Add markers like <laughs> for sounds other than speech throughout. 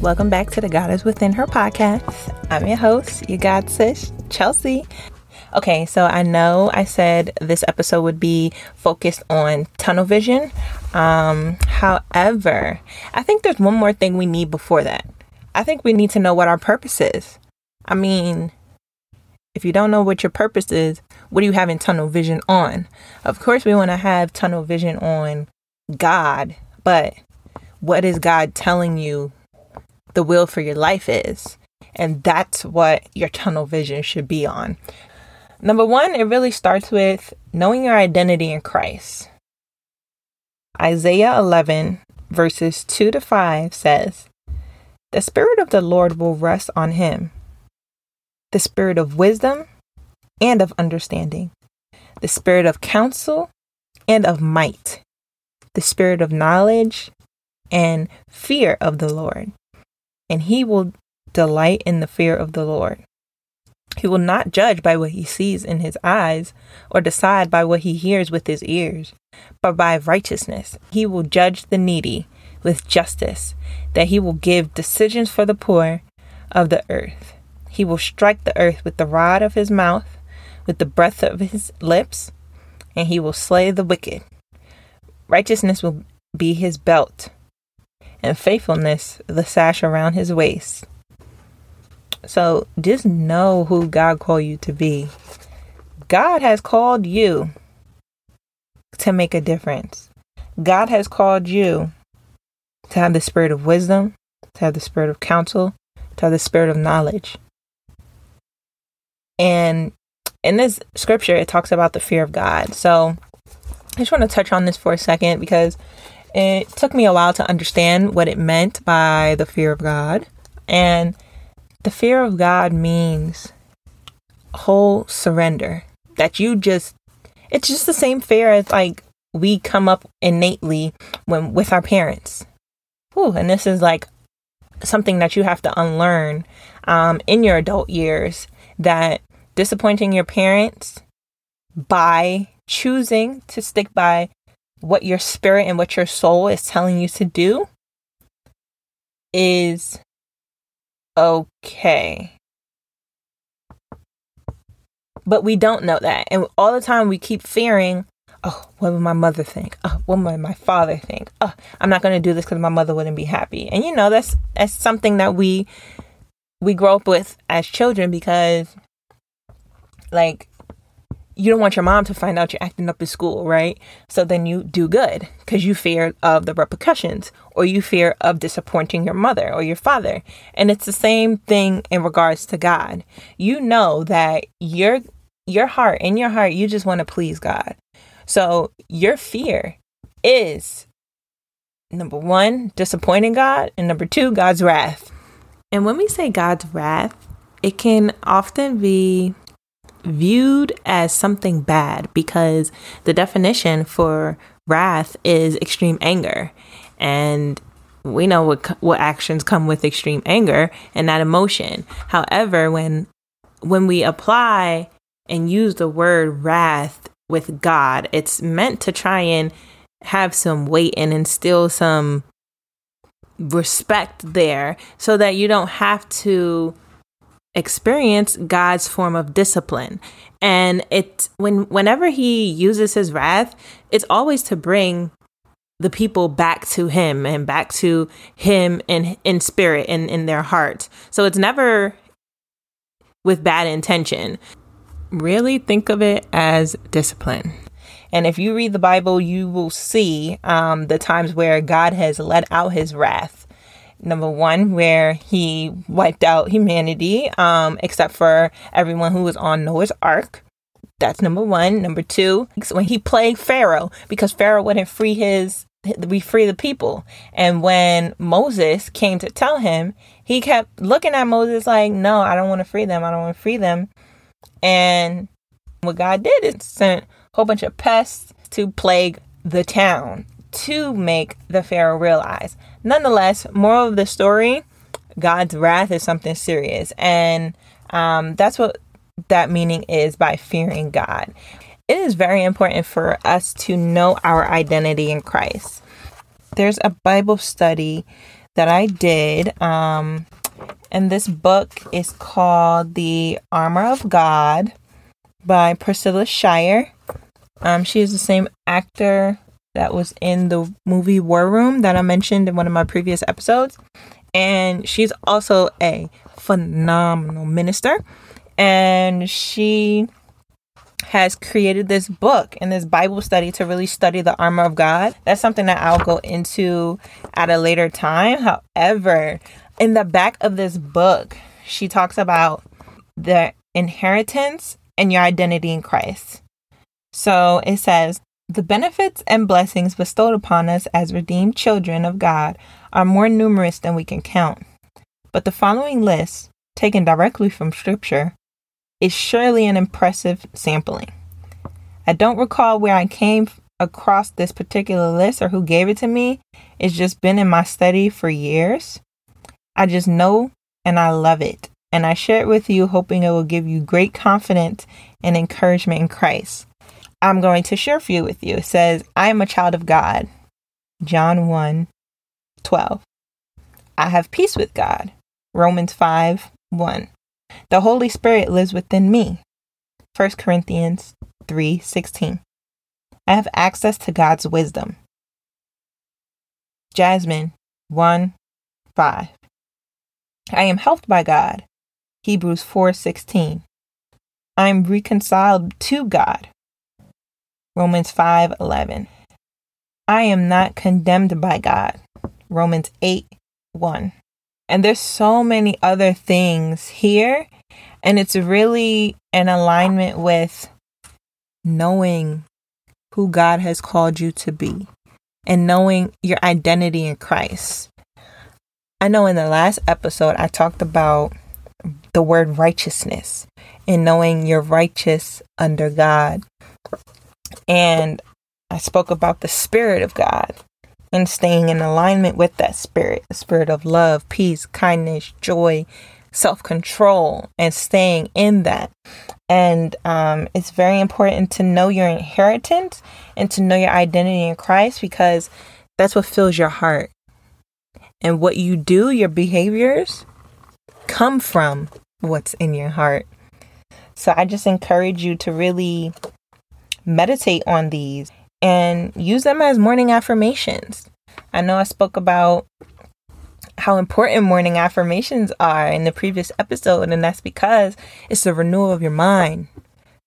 Welcome back to the God is Within Her podcast. I'm your host, your God sis, Chelsea. Okay, so I know I said this episode would be focused on tunnel vision. Um, however, I think there's one more thing we need before that. I think we need to know what our purpose is. I mean, if you don't know what your purpose is, what are you having tunnel vision on? Of course, we want to have tunnel vision on God, but what is God telling you the will for your life is. And that's what your tunnel vision should be on. Number one, it really starts with knowing your identity in Christ. Isaiah 11, verses 2 to 5 says, The Spirit of the Lord will rest on him, the Spirit of wisdom and of understanding, the Spirit of counsel and of might, the Spirit of knowledge and fear of the Lord and he will delight in the fear of the Lord. He will not judge by what he sees in his eyes or decide by what he hears with his ears, but by righteousness. He will judge the needy with justice, that he will give decisions for the poor of the earth. He will strike the earth with the rod of his mouth, with the breath of his lips, and he will slay the wicked. Righteousness will be his belt and faithfulness the sash around his waist. So just know who God called you to be. God has called you to make a difference. God has called you to have the spirit of wisdom, to have the spirit of counsel, to have the spirit of knowledge. And in this scripture, it talks about the fear of God. So I just want to touch on this for a second because it took me a while to understand what it meant by the fear of God. And the fear of God means whole surrender. That you just, it's just the same fear as like we come up innately when with our parents. Whew, and this is like something that you have to unlearn um, in your adult years that disappointing your parents by choosing to stick by what your spirit and what your soul is telling you to do is okay. But we don't know that. And all the time we keep fearing, oh, what would my mother think? Oh, what would my father think? Oh, I'm not going to do this because my mother wouldn't be happy. And you know, that's that's something that we we grow up with as children because like you don't want your mom to find out you're acting up in school, right? So then you do good because you fear of the repercussions or you fear of disappointing your mother or your father. And it's the same thing in regards to God. You know that your your heart, in your heart, you just want to please God. So your fear is number 1, disappointing God, and number 2, God's wrath. And when we say God's wrath, it can often be viewed as something bad because the definition for wrath is extreme anger. And we know what what actions come with extreme anger and that emotion. However, when when we apply and use the word wrath with God, it's meant to try and have some weight and instill some respect there so that you don't have to experience God's form of discipline. And it when whenever he uses his wrath, it's always to bring the people back to him and back to him in in spirit and in their heart. So it's never with bad intention. Really think of it as discipline. And if you read the Bible, you will see um, the times where God has let out his wrath number one, where he wiped out humanity, um, except for everyone who was on Noah's Ark. That's number one. Number two, when he plagued Pharaoh because Pharaoh wouldn't free his we free the people. And when Moses came to tell him, he kept looking at Moses like, "No, I don't want to free them. I don't want to free them." And what God did is sent a whole bunch of pests to plague the town to make the Pharaoh realize. Nonetheless, moral of the story God's wrath is something serious. And um, that's what that meaning is by fearing God. It is very important for us to know our identity in Christ. There's a Bible study that I did. Um, and this book is called The Armor of God by Priscilla Shirer. Um, she is the same actor that was in the movie War Room that I mentioned in one of my previous episodes. And she's also a phenomenal minister. And she has created this book and this Bible study to really study the armor of God. That's something that I'll go into at a later time. However, in the back of this book, she talks about the inheritance and your identity in Christ. So it says, the benefits and blessings bestowed upon us as redeemed children of God are more numerous than we can count. But the following list, taken directly from Scripture, is surely an impressive sampling. I don't recall where I came across this particular list or who gave it to me. It's just been in my study for years. I just know and I love it. And I share it with you, hoping it will give you great confidence and encouragement in Christ. I'm going to share a few with you. It says, I am a child of God. John 1 12. I have peace with God. Romans 5 1. The Holy Spirit lives within me. 1 Corinthians 3:16. I have access to God's wisdom. James 1 5. I am helped by God. Hebrews 4:16. I am reconciled to God. Romans 5:11. I am not condemned by God. Romans 8 1. And there's so many other things here. And it's really in alignment with knowing who God has called you to be and knowing your identity in Christ. I know in the last episode, I talked about the word righteousness and knowing you're righteous under God. And I spoke about the Spirit of God and staying in alignment with that spirit the spirit of love, peace, kindness, joy, self control, and staying in that. And um, it's very important to know your inheritance and to know your identity in Christ because that's what fills your heart. And what you do, your behaviors, come from what's in your heart. So I just encourage you to really meditate on these and use them as morning affirmations. I know I spoke about how important morning affirmations are in the previous episode, and that's because it's the renewal of your mind,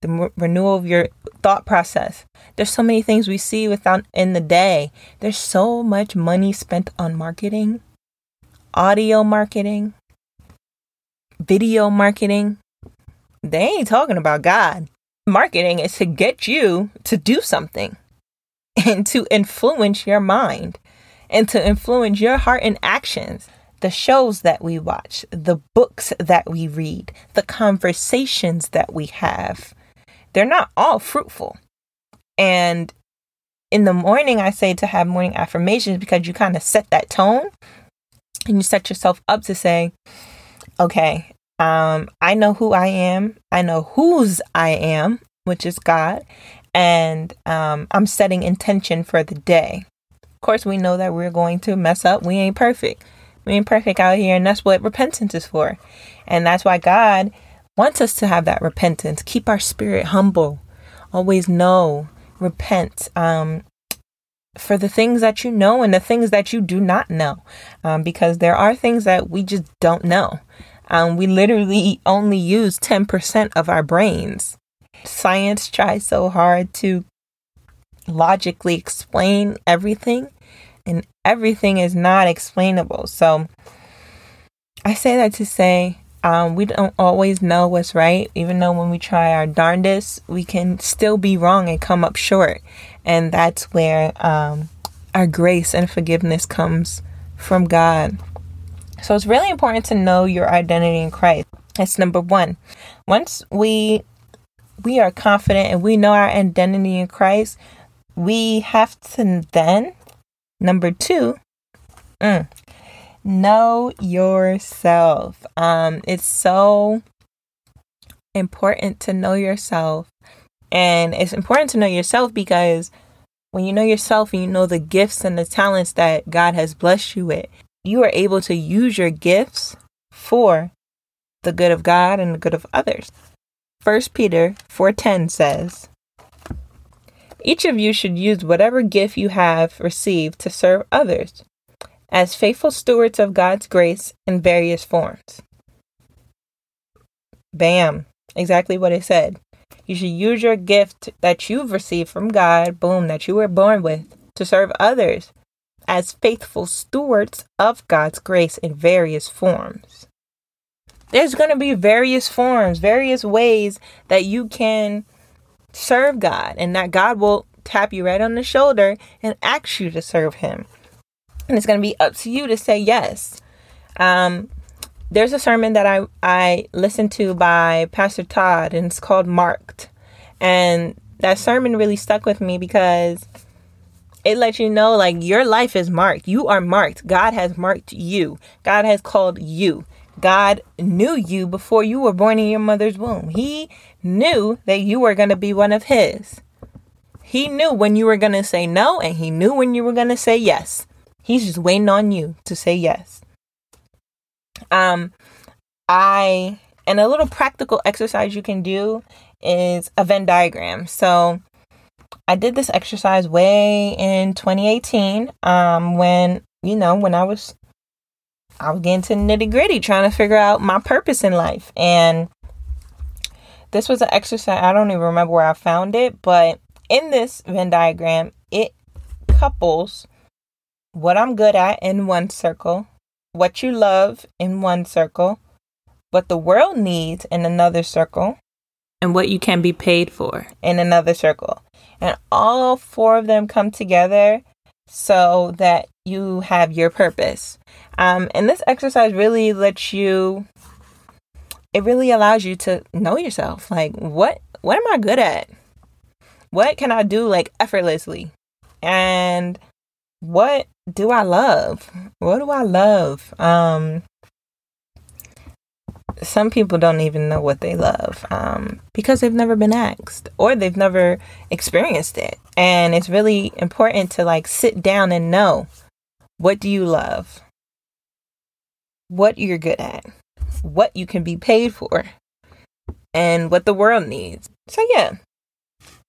the renewal of your thought process. There's so many things we see without in the day. There's so much money spent on marketing, audio marketing, video marketing. They ain't talking about God. Marketing is to get you to do something <laughs> and to influence your mind and to influence your heart and actions. The shows that we watch, the books that we read, the conversations that we have, they're not all fruitful. And in the morning, I say to have morning affirmations because you kind of set that tone and you set yourself up to say, okay, um, I know who I am, I know whose I am, which is God, and um, I'm setting intention for the day. Of course, we know that we're going to mess up. We ain't perfect. We ain't perfect out here, and that's what repentance is for. And that's why God wants us to have that repentance. Keep our spirit humble. Always know, repent um, for the things that you know and the things that you do not know, um, because there are things that we just don't know. Um, we literally only use 10% of our brains. Science tries so hard to logically explain everything, and everything is not explainable. So, I say that to say um, we don't always know what's right, even though when we try our darndest, we can still be wrong and come up short. And that's where um, our grace and forgiveness comes from God. So it's really important to know your identity in Christ. That's number one. Once we we are confident and we know our identity in Christ, we have to then, number two, mm, know yourself. Um, it's so important to know yourself. And it's important to know yourself because when you know yourself and you know the gifts and the talents that God has blessed you with, you are able to use your gifts for the good of God and the good of others. 1 Peter 4:10 says, each of you should use whatever gift you have received to serve others as faithful stewards of God's grace in various forms. Bam, exactly what it said. You should use your gift that you've received from God, boom, that you were born with, to serve others as faithful stewards of God's grace in various forms. There's going to be various forms, various ways that you can serve God and that God will tap you right on the shoulder and ask you to serve Him. And it's going to be up to you to say yes. Um, there's a sermon that I, I listened to by Pastor Todd, and it's called Marked. And that sermon really stuck with me because it lets you know like your life is marked. You are marked. God has marked you, God has called you. God knew you before you were born in your mother's womb. He knew that you were going to be one of His. He knew when you were going to say no, and He knew when you were going to say yes. He's just waiting on you to say yes. Um, I, and a little practical exercise you can do is a Venn diagram. So, I did this exercise way in 2018 um, when, you know, when I was I was getting to nitty gritty trying to figure out my purpose in life. And this was an exercise, I don't even remember where I found it, but in this Venn diagram, it couples what I'm good at in one circle, what you love in one circle, what the world needs in another circle, and what you can be paid for in another circle. And all four of them come together so that you have your purpose. Um, and this exercise really lets you, it really allows you to know yourself. Like, what, what am I good at? What can I do like effortlessly? And what do I love? What do I love? Um, some people don't even know what they love um, because they've never been asked or they've never experienced it. And it's really important to like sit down and know what do you love? What you're good at? What you can be paid for? And what the world needs. So, yeah,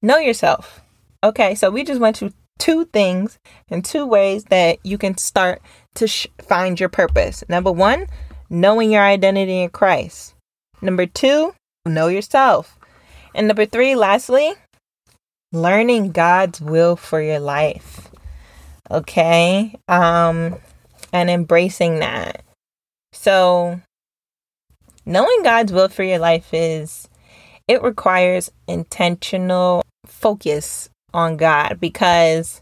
know yourself. Okay, so we just went to two things and two ways that you can start to sh- find your purpose. Number one, knowing your identity in Christ. Number two, know yourself. And number three, lastly, learning God's will for your life. Okay? Um and embracing that. So knowing God's will for your life is it requires intentional focus on God because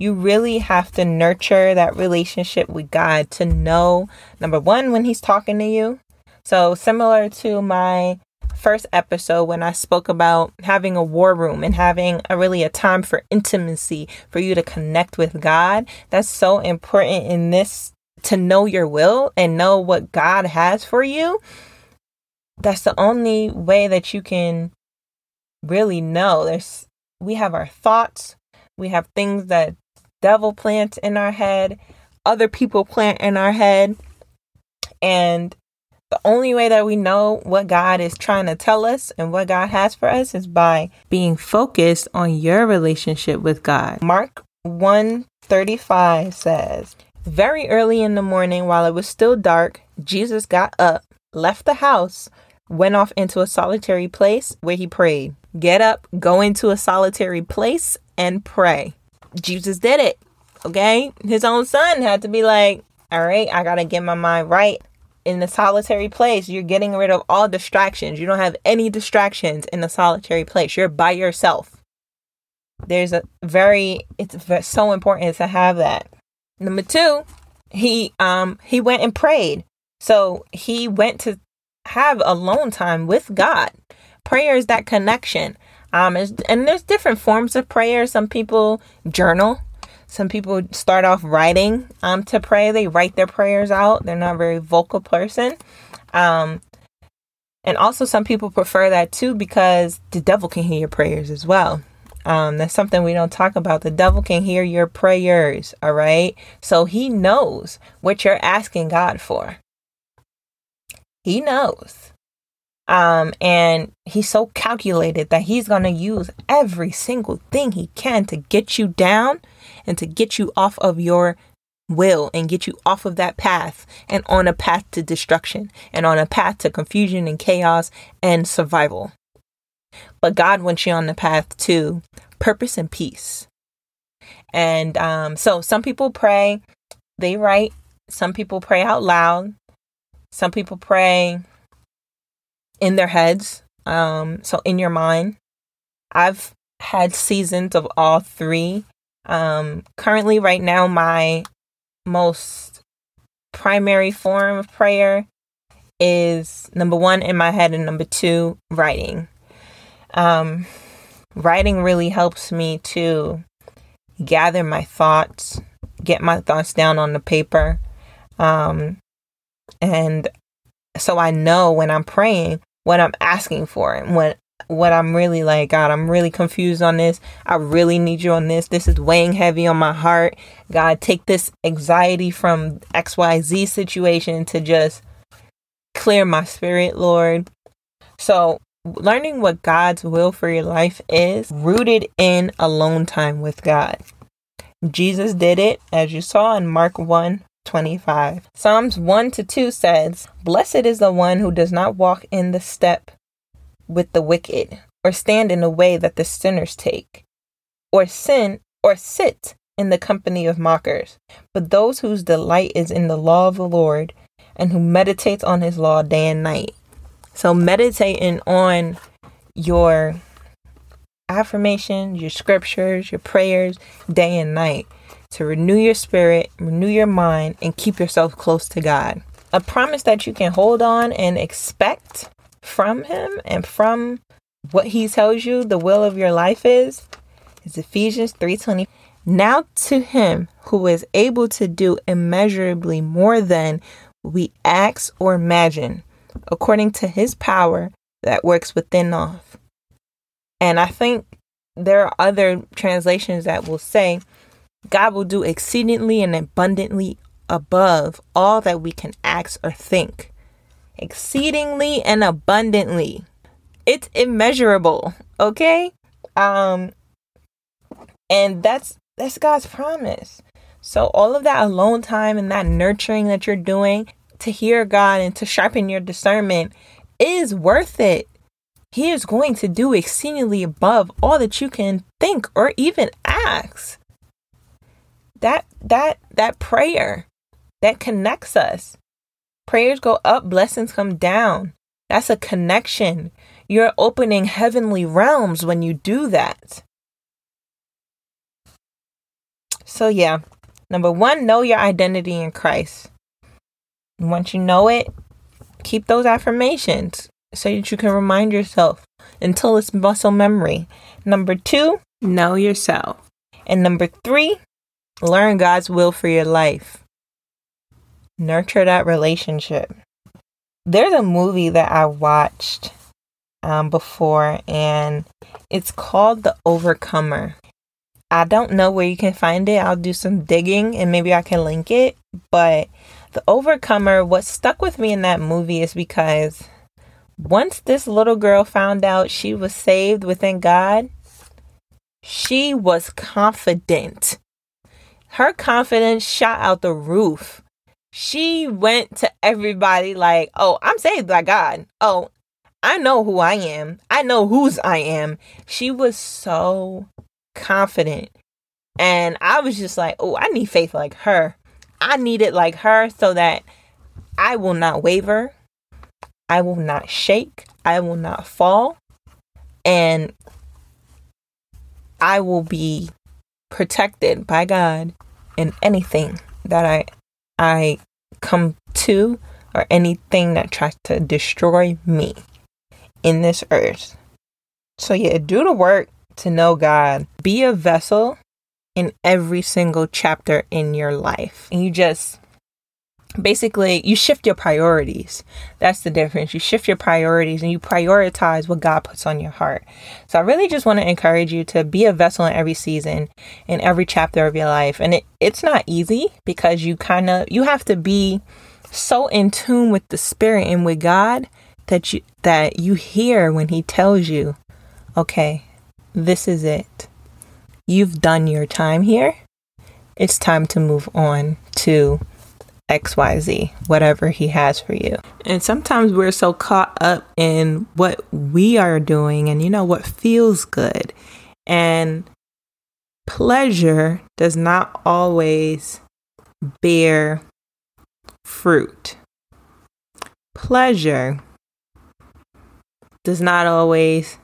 you really have to nurture that relationship with God to know number one, when He's talking to you. So, similar to my first episode when I spoke about having a war room and having a really a time for intimacy for you to connect with God, that's so important in this to know your will and know what God has for you. That's the only way that you can really know. There's we have our thoughts, we have things that devil plants in our head, other people plant in our head. And the only way that we know what God is trying to tell us and what God has for us is by being focused on your relationship with God. Mark 135 says, Very early in the morning, while it was still dark, Jesus got up, left the house, went off into a solitary place where he prayed. Get up, go into a solitary place, and pray. Jesus did it. Okay? His own son had to be like, all right, I got to get my mind right. In the solitary place, you're getting rid of all distractions. You don't have any distractions in the solitary place. You're by yourself. There's a very, it's so important to have that. Number two, he um he went and prayed. So he went to have alone time with God. Prayer is that connection. Um, and there's different forms of prayer. Some people journal. Some people start off writing um, to pray. They write their prayers out. They're not a very vocal person. Um, and also, some people prefer that too because the devil can hear your prayers as well. Um, that's something we don't talk about. The devil can hear your prayers, all right? So he knows what you're asking God for. He knows. Um, and he's so calculated that he's going to use every single thing he can to get you down and to get you off of your will and get you off of that path and on a path to destruction and on a path to confusion and chaos and survival. But God wants you on the path to purpose and peace. And um, so some people pray, they write, some people pray out loud, some people pray in their heads, um, so in your mind. I've had seasons of all three. Um, currently, right now, my most primary form of prayer is number one in my head and number two writing um, writing really helps me to gather my thoughts get my thoughts down on the paper um, and so i know when i'm praying what i'm asking for and what what I'm really like, God, I'm really confused on this. I really need you on this. This is weighing heavy on my heart. God, take this anxiety from XYZ situation to just clear my spirit, Lord. So, learning what God's will for your life is rooted in alone time with God. Jesus did it, as you saw in Mark 1 25. Psalms 1 to 2 says, Blessed is the one who does not walk in the step with the wicked, or stand in the way that the sinners take, or sin, or sit in the company of mockers, but those whose delight is in the law of the Lord, and who meditates on his law day and night. So, meditating on your affirmations, your scriptures, your prayers day and night to renew your spirit, renew your mind, and keep yourself close to God. A promise that you can hold on and expect from him and from what he tells you the will of your life is is Ephesians 3:20 now to him who is able to do immeasurably more than we ask or imagine according to his power that works within us and i think there are other translations that will say god will do exceedingly and abundantly above all that we can ask or think exceedingly and abundantly. It's immeasurable, okay? Um and that's that's God's promise. So all of that alone time and that nurturing that you're doing to hear God and to sharpen your discernment is worth it. He is going to do exceedingly above all that you can think or even ask. That that that prayer that connects us Prayers go up, blessings come down. That's a connection. You're opening heavenly realms when you do that. So, yeah, number one, know your identity in Christ. Once you know it, keep those affirmations so that you can remind yourself until it's muscle memory. Number two, know yourself. And number three, learn God's will for your life nurture that relationship. There's a movie that I watched um, before, and it's called The Overcomer. I don't know where you can find it. I'll do some digging and maybe I can link it. But The Overcomer, what stuck with me in that movie is because once this little girl found out she was saved within God, she was confident. Her confidence shot out the roof she went to everybody like, oh, I'm saved by God. Oh, I know who I am. I know whose I am. She was so confident. And I was just like, oh, I need faith like her. I need it like her so that I will not waver. I will not shake. I will not fall. And I will be protected by God in anything that I I come to or anything that tries to destroy me in this earth. So, yeah, do the work to know God. Be a vessel in every single chapter in your life. And you just basically you shift your priorities. That's the difference. You shift your priorities and you prioritize what God puts on your heart. So I really just want to encourage you to be a vessel in every season, in every chapter of your life. And it, it's not easy because you kind of you have to be so in tune with the spirit and with God that you that you hear when he tells you, "Okay, this is it. You've done your time here. It's time to move on to XYZ, whatever he has for you. And sometimes we're so caught up in what we are doing and, you know, what feels good. And pleasure does not always bear fruit. Pleasure does not always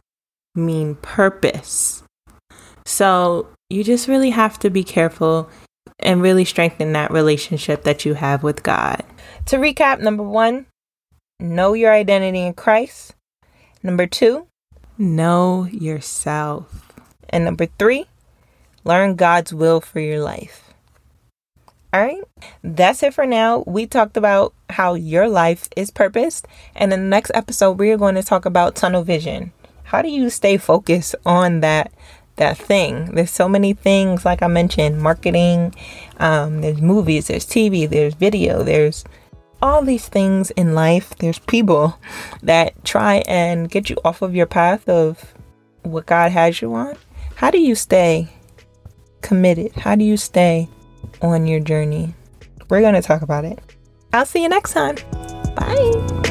mean purpose. So you just really have to be careful and really strengthen that relationship that you have with God. To recap, number one, know your identity in Christ. Number two, know yourself. And number three, learn God's will for your life. All right, that's it for now. We talked about how your life is purposed. And in the next episode, we are going to talk about tunnel vision. How do you stay focused on that that thing. There's so many things, like I mentioned, marketing, um, there's movies, there's TV, there's video, there's all these things in life. There's people that try and get you off of your path of what God has you on. How do you stay committed? How do you stay on your journey? We're going to talk about it. I'll see you next time. Bye.